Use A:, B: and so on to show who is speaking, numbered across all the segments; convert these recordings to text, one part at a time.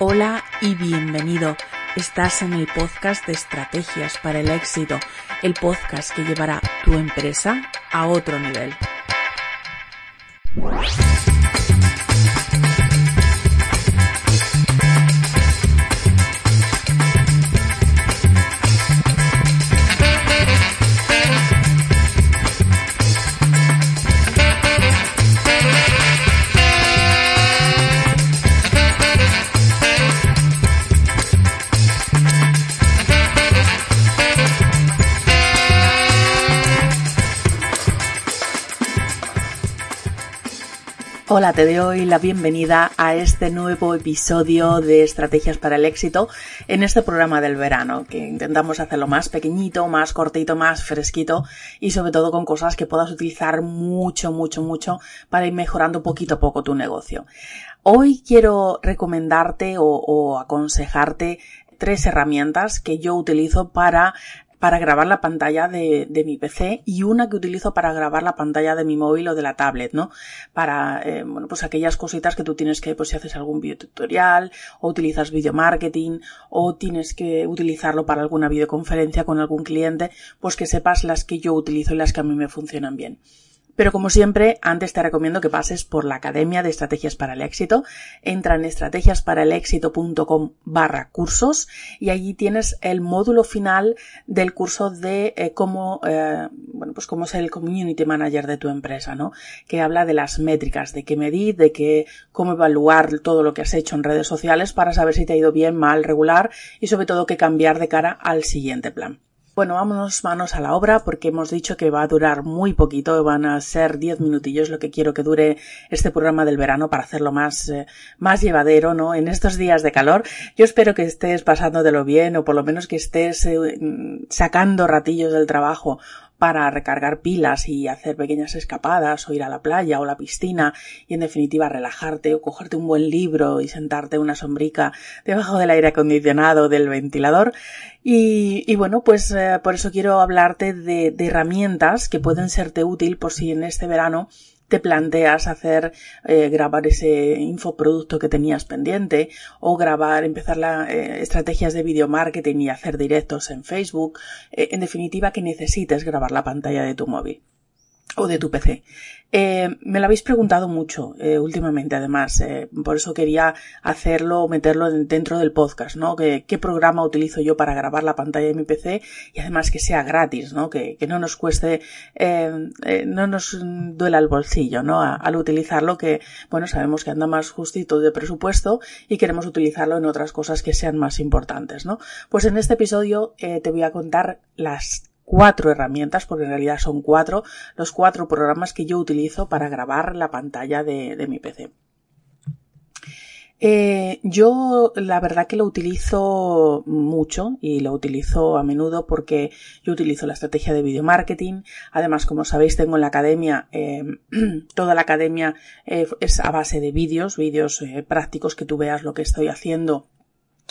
A: Hola y bienvenido. Estás en el podcast de Estrategias para el Éxito, el podcast que llevará tu empresa a otro nivel. Hola, te doy la bienvenida a este nuevo episodio de Estrategias para el Éxito en este programa del verano, que intentamos hacerlo más pequeñito, más cortito, más fresquito y sobre todo con cosas que puedas utilizar mucho, mucho, mucho para ir mejorando poquito a poco tu negocio. Hoy quiero recomendarte o, o aconsejarte tres herramientas que yo utilizo para para grabar la pantalla de, de, mi PC y una que utilizo para grabar la pantalla de mi móvil o de la tablet, ¿no? Para, eh, bueno, pues aquellas cositas que tú tienes que, pues si haces algún videotutorial o utilizas video marketing o tienes que utilizarlo para alguna videoconferencia con algún cliente, pues que sepas las que yo utilizo y las que a mí me funcionan bien. Pero como siempre, antes te recomiendo que pases por la Academia de Estrategias para el Éxito. Entra en estrategiasparaelexito.com barra cursos y allí tienes el módulo final del curso de eh, cómo, eh, bueno, pues cómo ser el community manager de tu empresa, ¿no? Que habla de las métricas, de qué medir, de qué, cómo evaluar todo lo que has hecho en redes sociales para saber si te ha ido bien, mal, regular y sobre todo qué cambiar de cara al siguiente plan. Bueno, vámonos manos a la obra porque hemos dicho que va a durar muy poquito, van a ser 10 minutillos lo que quiero que dure este programa del verano para hacerlo más, eh, más llevadero, ¿no? En estos días de calor. Yo espero que estés pasándotelo bien o por lo menos que estés eh, sacando ratillos del trabajo para recargar pilas y hacer pequeñas escapadas o ir a la playa o la piscina y en definitiva relajarte o cogerte un buen libro y sentarte en una sombrica debajo del aire acondicionado del ventilador. Y, y bueno pues eh, por eso quiero hablarte de, de herramientas que pueden serte útil por si en este verano te planteas hacer eh, grabar ese infoproducto que tenías pendiente o grabar, empezar las eh, estrategias de video marketing y hacer directos en Facebook, eh, en definitiva que necesites grabar la pantalla de tu móvil o de tu PC. Eh, me lo habéis preguntado mucho eh, últimamente, además, eh, por eso quería hacerlo, meterlo dentro del podcast, ¿no? Que, ¿Qué programa utilizo yo para grabar la pantalla de mi PC? Y además que sea gratis, ¿no? Que, que no nos cueste, no nos duela el bolsillo, ¿no? Al utilizarlo, que, bueno, sabemos que anda más justito de presupuesto y queremos utilizarlo en otras cosas que sean más importantes, ¿no? Pues en este episodio te voy a contar las cuatro herramientas, porque en realidad son cuatro, los cuatro programas que yo utilizo para grabar la pantalla de, mi PC. Eh, yo la verdad que lo utilizo mucho y lo utilizo a menudo porque yo utilizo la estrategia de video marketing. Además, como sabéis, tengo en la academia, eh, toda la academia eh, es a base de vídeos, vídeos eh, prácticos que tú veas lo que estoy haciendo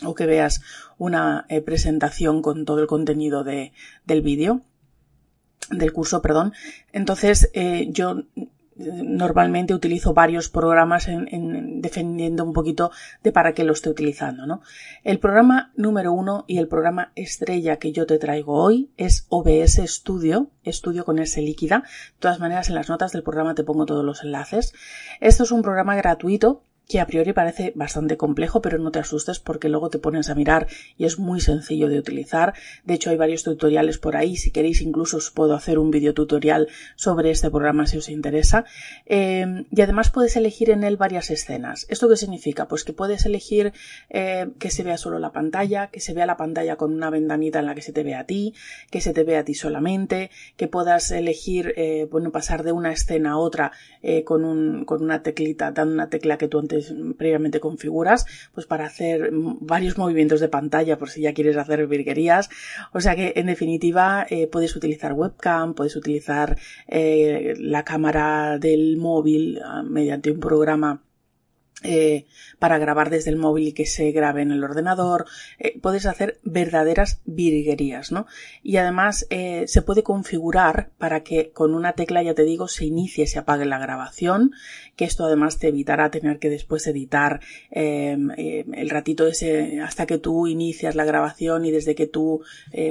A: o que veas una eh, presentación con todo el contenido de, del vídeo, del curso, perdón. Entonces, eh, yo normalmente utilizo varios programas en, en, defendiendo un poquito de para qué lo estoy utilizando, ¿no? El programa número uno y el programa estrella que yo te traigo hoy es OBS Studio, Studio con S líquida. De todas maneras, en las notas del programa te pongo todos los enlaces. Esto es un programa gratuito que a priori parece bastante complejo, pero no te asustes porque luego te pones a mirar y es muy sencillo de utilizar. De hecho, hay varios tutoriales por ahí. Si queréis, incluso os puedo hacer un video tutorial sobre este programa si os interesa. Eh, y además puedes elegir en él varias escenas. ¿Esto qué significa? Pues que puedes elegir eh, que se vea solo la pantalla, que se vea la pantalla con una ventanita en la que se te vea a ti, que se te vea a ti solamente, que puedas elegir, eh, bueno, pasar de una escena a otra con, un, con una teclita, dando una tecla que tú previamente configuras, pues para hacer varios movimientos de pantalla por si ya quieres hacer virguerías. O sea que en definitiva eh, puedes utilizar webcam, puedes utilizar eh, la cámara del móvil ah, mediante un programa eh, para grabar desde el móvil y que se grabe en el ordenador. Eh, puedes hacer verdaderas virguerías, ¿no? Y además eh, se puede configurar para que con una tecla, ya te digo, se inicie se apague la grabación, que esto además te evitará tener que después editar em, el ratito ese hasta que tú inicias la grabación y desde que tú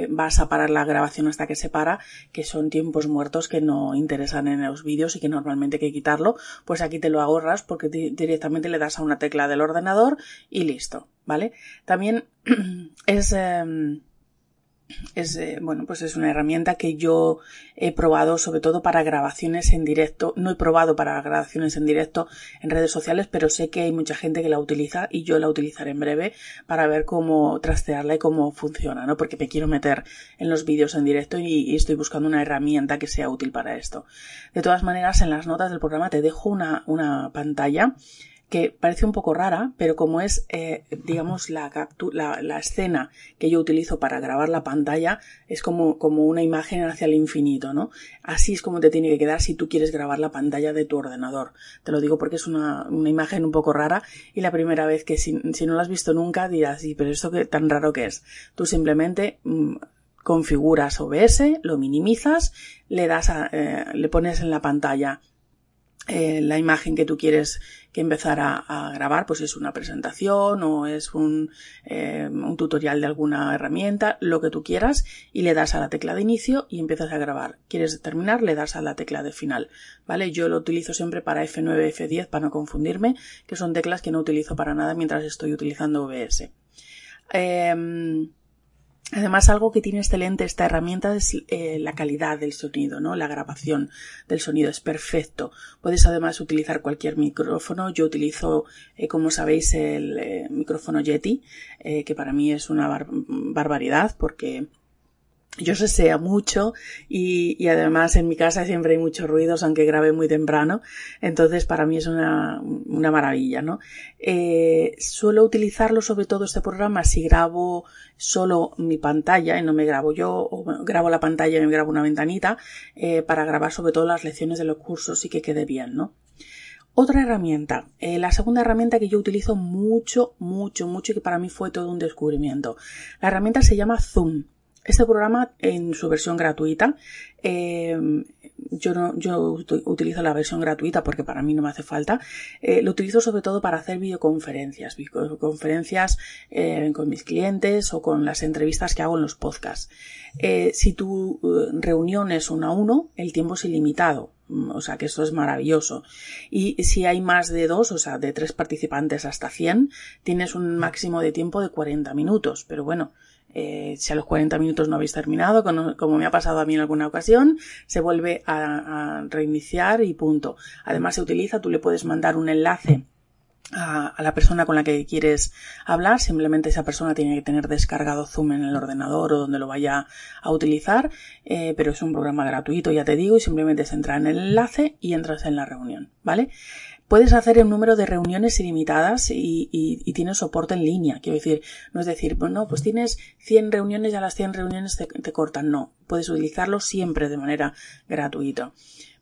A: vas a parar la grabación hasta que se para, que son tiempos muertos que no interesan en los vídeos y que normalmente hay que quitarlo, pues aquí te lo ahorras porque directamente le das a una tecla del ordenador y listo, ¿vale? También es, em, es eh, bueno, pues es una herramienta que yo he probado sobre todo para grabaciones en directo. No he probado para grabaciones en directo en redes sociales, pero sé que hay mucha gente que la utiliza y yo la utilizaré en breve para ver cómo trastearla y cómo funciona, ¿no? Porque me quiero meter en los vídeos en directo y, estoy buscando una herramienta que sea útil para esto. De todas maneras, en las notas del programa te dejo una, una pantalla que parece un poco rara, pero como es, eh, digamos, la, la, la, escena que yo utilizo para grabar la pantalla, es como, como una imagen hacia el infinito, ¿no? Así es como te tiene que quedar si tú quieres grabar la pantalla de tu ordenador. Te lo digo porque es una, una imagen un poco rara y la primera vez que si, si no la has visto nunca dirás, sí, pero esto que tan raro que es. Tú simplemente mm, configuras OBS, lo minimizas, le das a, eh, le pones en la pantalla eh, la imagen que tú quieres que empezar a, grabar, pues es una presentación o es un, eh, un, tutorial de alguna herramienta, lo que tú quieras, y le das a la tecla de inicio y empiezas a grabar. ¿Quieres terminar? Le das a la tecla de final. ¿Vale? Yo lo utilizo siempre para F9, F10 para no confundirme, que son teclas que no utilizo para nada mientras estoy utilizando OBS. Además, algo que tiene excelente esta herramienta es eh, la calidad del sonido, ¿no? La grabación del sonido es perfecto. Puedes además utilizar cualquier micrófono. Yo utilizo, eh, como sabéis, el eh, micrófono Yeti, que para mí es una barbaridad porque yo sea mucho y, y, además en mi casa siempre hay muchos ruidos, aunque grabe muy temprano. Entonces para mí es una, una maravilla, ¿no? Eh, suelo utilizarlo sobre todo este programa si grabo solo mi pantalla y no me grabo yo o grabo la pantalla y me grabo una ventanita eh, para grabar sobre todo las lecciones de los cursos y que quede bien, ¿no? Otra herramienta, eh, la segunda herramienta que yo utilizo mucho, mucho, mucho y que para mí fue todo un descubrimiento. La herramienta se llama Zoom. Este programa en su versión gratuita, eh, yo, no, yo utilizo la versión gratuita porque para mí no me hace falta, eh, lo utilizo sobre todo para hacer videoconferencias, videoconferencias eh, con mis clientes o con las entrevistas que hago en los podcasts. si tu reunión es uno a uno, el tiempo es ilimitado, o sea que eso es maravilloso. Y si hay más de dos, o sea, de tres participantes hasta 100, tienes un máximo de tiempo de 40 minutos. Pero bueno, eh, si a los 40 minutos no habéis terminado, como, me ha pasado a mí en alguna ocasión, se vuelve a, reiniciar y punto. Además se utiliza, tú le puedes mandar un enlace a, la persona con la que quieres hablar, simplemente esa persona tiene que tener descargado Zoom en el ordenador o donde lo vaya a utilizar, eh, pero es un programa gratuito, ya te digo, y simplemente se entra en el enlace y entras en la reunión, ¿vale? Puedes hacer un número de reuniones ilimitadas y, y, tienes soporte en línea. Quiero decir, no es decir, bueno, pues tienes 100 reuniones y a las 100 reuniones te, te cortan. No, puedes utilizarlo siempre de manera gratuita.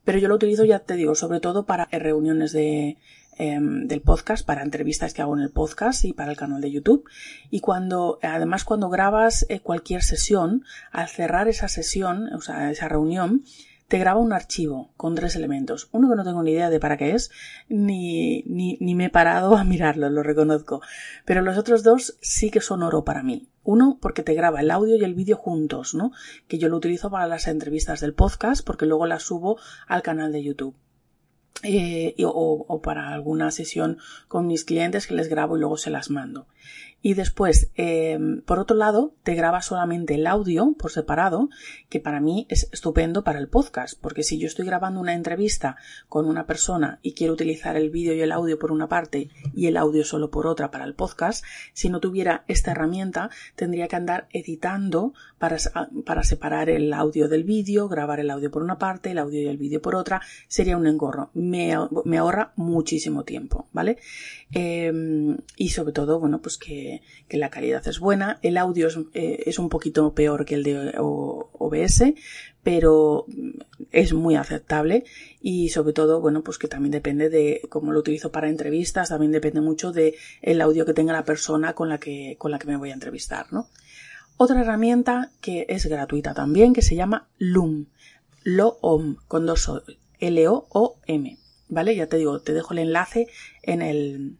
A: Pero yo lo utilizo, ya te digo, sobre todo para reuniones de, em, del podcast, para entrevistas que hago en el podcast y para el canal de YouTube. Y cuando, además, cuando grabas eh, cualquier sesión, al cerrar esa sesión, o sea, esa reunión, te graba un archivo con tres elementos. Uno que no tengo ni idea de para qué es, ni, ni, ni me he parado a mirarlo, lo reconozco. Pero los otros dos sí que son oro para mí. Uno, porque te graba el audio y el vídeo juntos, ¿no? Que yo lo utilizo para las entrevistas del podcast, porque luego las subo al canal de YouTube. Eh, o, o, para alguna sesión con mis clientes que les grabo y luego se las mando. Y después, em, por otro lado, te graba solamente el audio por separado, que para mí es estupendo para el podcast, porque si yo estoy grabando una entrevista con una persona y quiero utilizar el vídeo y el audio por una parte y el audio solo por otra para el podcast, si no tuviera esta herramienta, tendría que andar editando para, para separar el audio del vídeo, grabar el audio por una parte, el audio y el vídeo por otra, sería un engorro. Me, me ahorra muchísimo tiempo, ¿vale? Em, y sobre todo, bueno, pues que, la calidad es buena. El audio eh, es, un poquito peor que el de OBS, pero es muy aceptable y sobre todo, bueno, pues que también depende de cómo lo utilizo para entrevistas, también depende mucho de el audio que tenga la persona con la que, con la que me voy a entrevistar, ¿no? Otra herramienta que es gratuita también, que se llama Loom. Loom, con dos L-O-O-M. ¿Vale? Ya te digo, te dejo el enlace en el,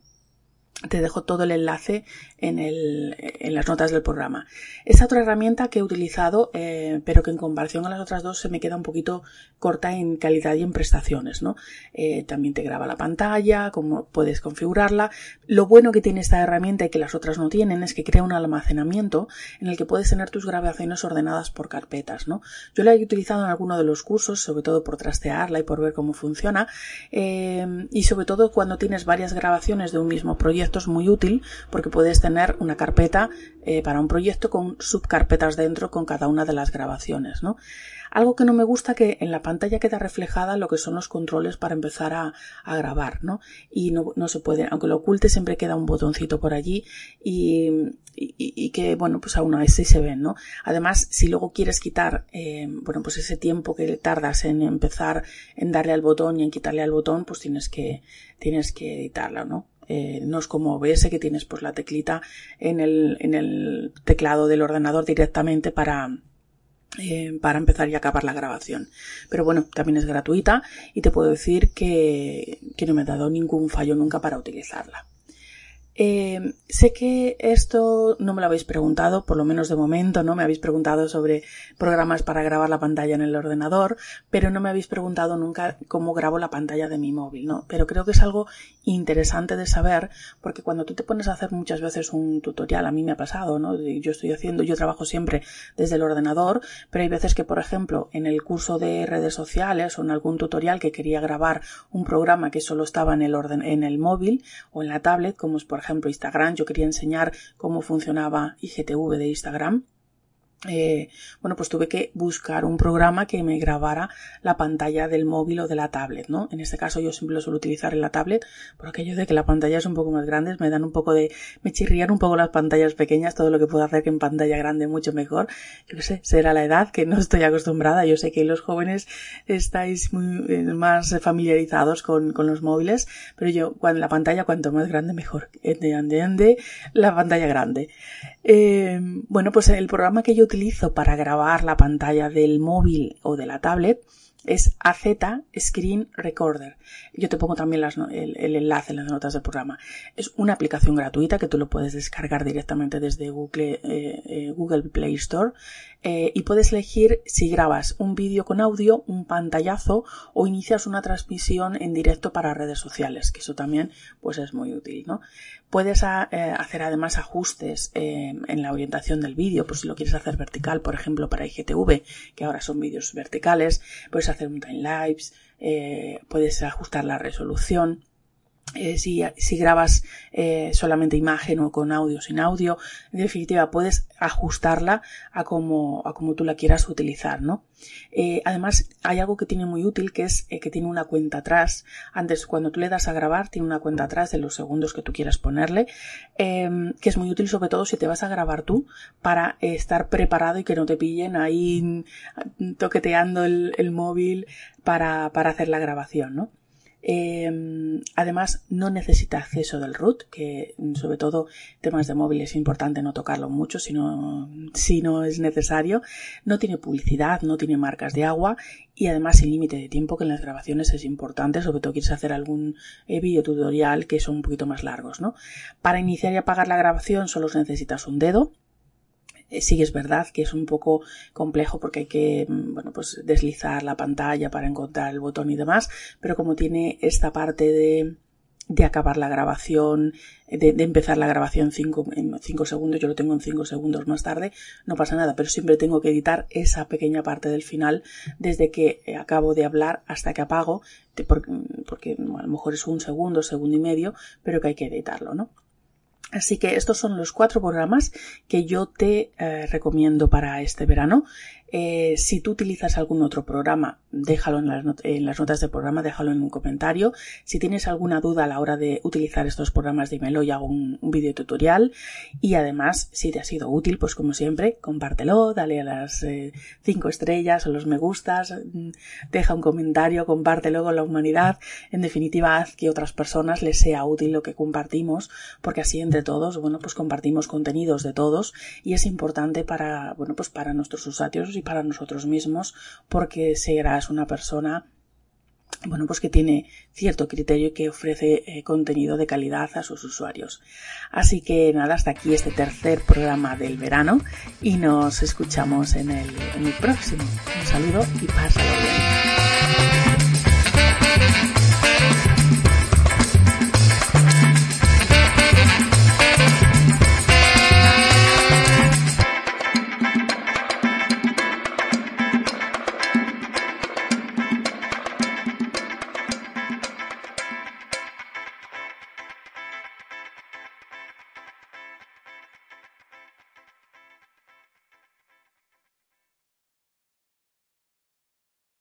A: te dejo todo el enlace en, las notas del programa. Esta otra herramienta que he utilizado, eh, pero que en comparación a las otras dos se me queda un poquito corta en calidad y en prestaciones, ¿no? Eh, también te graba la pantalla, cómo puedes configurarla. Lo bueno que tiene esta herramienta y que las otras no tienen es que crea un almacenamiento en el que puedes tener tus grabaciones ordenadas por carpetas, ¿no? Yo la he utilizado en alguno de los cursos, sobre todo por trastearla y por ver cómo funciona, eh, y sobre todo cuando tienes varias grabaciones de un mismo proyecto es muy útil porque puedes tener una carpeta eh, para un proyecto con subcarpetas dentro con cada una de las grabaciones, ¿no? Algo que no me gusta que en la pantalla queda reflejada lo que son los controles para empezar a, grabar, ¿no? Y no, se puede, aunque lo oculte, siempre queda un botoncito por allí y, que, bueno, pues aún así se ven, ¿no? Además, si luego quieres quitar, eh, bueno, pues ese tiempo que tardas en empezar, en darle al botón y en quitarle al botón, pues tienes que, tienes que editarlo, ¿no? Eh, no es como OBS que tienes pues la teclita en el, en el teclado del ordenador directamente para, eh, para empezar y acabar la grabación. Pero bueno, también es gratuita y te puedo decir que, que no me ha dado ningún fallo nunca para utilizarla. Eh, sé que esto no me lo habéis preguntado, por lo menos de momento, ¿no? Me habéis preguntado sobre programas para grabar la pantalla en el ordenador, pero no me habéis preguntado nunca cómo grabo la pantalla de mi móvil, ¿no? Pero creo que es algo interesante de saber, porque cuando tú te pones a hacer muchas veces un tutorial, a mí me ha pasado, ¿no? Yo estoy haciendo, yo trabajo siempre desde el ordenador, pero hay veces que, por ejemplo, en el curso de redes sociales o en algún tutorial que quería grabar un programa que solo estaba en el orden, en el móvil o en la tablet, como es por ejemplo Instagram, yo quería enseñar cómo funcionaba IGTV de Instagram eh, bueno, pues tuve que buscar un programa que me grabara la pantalla del móvil o de la tablet, ¿no? En este caso yo siempre lo suelo utilizar en la tablet, por aquello de que la pantalla es un poco más grande, me dan un poco de, me chirrían un poco las pantallas pequeñas, todo lo que puedo hacer que en pantalla grande mucho mejor. Yo sé, será la edad que no estoy acostumbrada, yo sé que los jóvenes estáis muy eh, más familiarizados con, los móviles, pero yo, cuando la pantalla cuanto más grande mejor, ende, ande, ande, la pantalla grande. Eh, bueno, pues el programa que yo utilizo para grabar la pantalla del móvil o de la tablet es AZ Screen Recorder. Yo te pongo también el, enlace en las notas del programa. Es una aplicación gratuita que tú lo puedes descargar directamente desde Google, eh, eh, Google Play Store eh, y puedes elegir si grabas un vídeo con audio, un pantallazo o inicias una transmisión en directo para redes sociales, que eso también pues es muy útil, ¿no? Puedes ah, hacer además ajustes en la orientación del vídeo, pues si lo quieres hacer vertical, por ejemplo, para IGTV, que ahora son vídeos verticales, puedes hacer un time lapse, eh, puedes ajustar la resolución. Eh, si, si, grabas eh, solamente imagen o con audio sin audio, en definitiva puedes ajustarla a como, a como tú la quieras utilizar, ¿no? Eh, además, hay algo que tiene muy útil que es que tiene una cuenta atrás. Antes, cuando tú le das a grabar, tiene una cuenta atrás de los segundos que tú quieras ponerle, em, que es muy útil sobre todo si te vas a grabar tú para estar preparado y que no te pillen ahí toqueteando el, el móvil para, para hacer la grabación, ¿no? Em, además, no necesita acceso del root, que sobre todo temas de móvil es importante no tocarlo mucho si no, si no es necesario. No tiene publicidad, no tiene marcas de agua y además el límite de tiempo que en las grabaciones es importante, sobre todo quieres hacer algún eh, video tutorial que son un poquito más largos, ¿no? Para iniciar y apagar la grabación solo necesitas un dedo eh, sí es verdad que es un poco complejo porque hay que, mm, bueno, pues deslizar la pantalla para encontrar el botón y demás, pero como tiene esta parte de, de acabar la grabación, de, empezar la grabación en 5 segundos, yo lo tengo en 5 segundos más tarde, no pasa nada, pero siempre tengo que editar esa pequeña parte del final desde que acabo de hablar hasta que apago, porque, porque a lo mejor es un segundo, segundo y medio, pero que hay que editarlo, ¿no? Así que estos son los cuatro programas que yo te eh, recomiendo para este verano. Eh, si tú utilizas algún otro programa, déjalo en las, notas del programa, déjalo en un comentario. Si tienes alguna duda a la hora de utilizar estos programas, dímelo y hago un, video tutorial. Y además, si te ha sido útil, pues como siempre, compártelo, dale a las eh, cinco estrellas o los me gustas, mm, deja un comentario, compártelo con la humanidad. En definitiva, haz que otras personas les sea útil lo que compartimos, porque así entre todos, bueno, pues compartimos contenidos de todos y es importante para, bueno, pues para nuestros usuarios y para nosotros mismos porque serás una persona bueno, pues que tiene cierto criterio y que ofrece eh, contenido de calidad a sus usuarios. Así que nada, hasta aquí este tercer programa del verano y nos escuchamos en el, próximo. Un saludo y pásalo bien.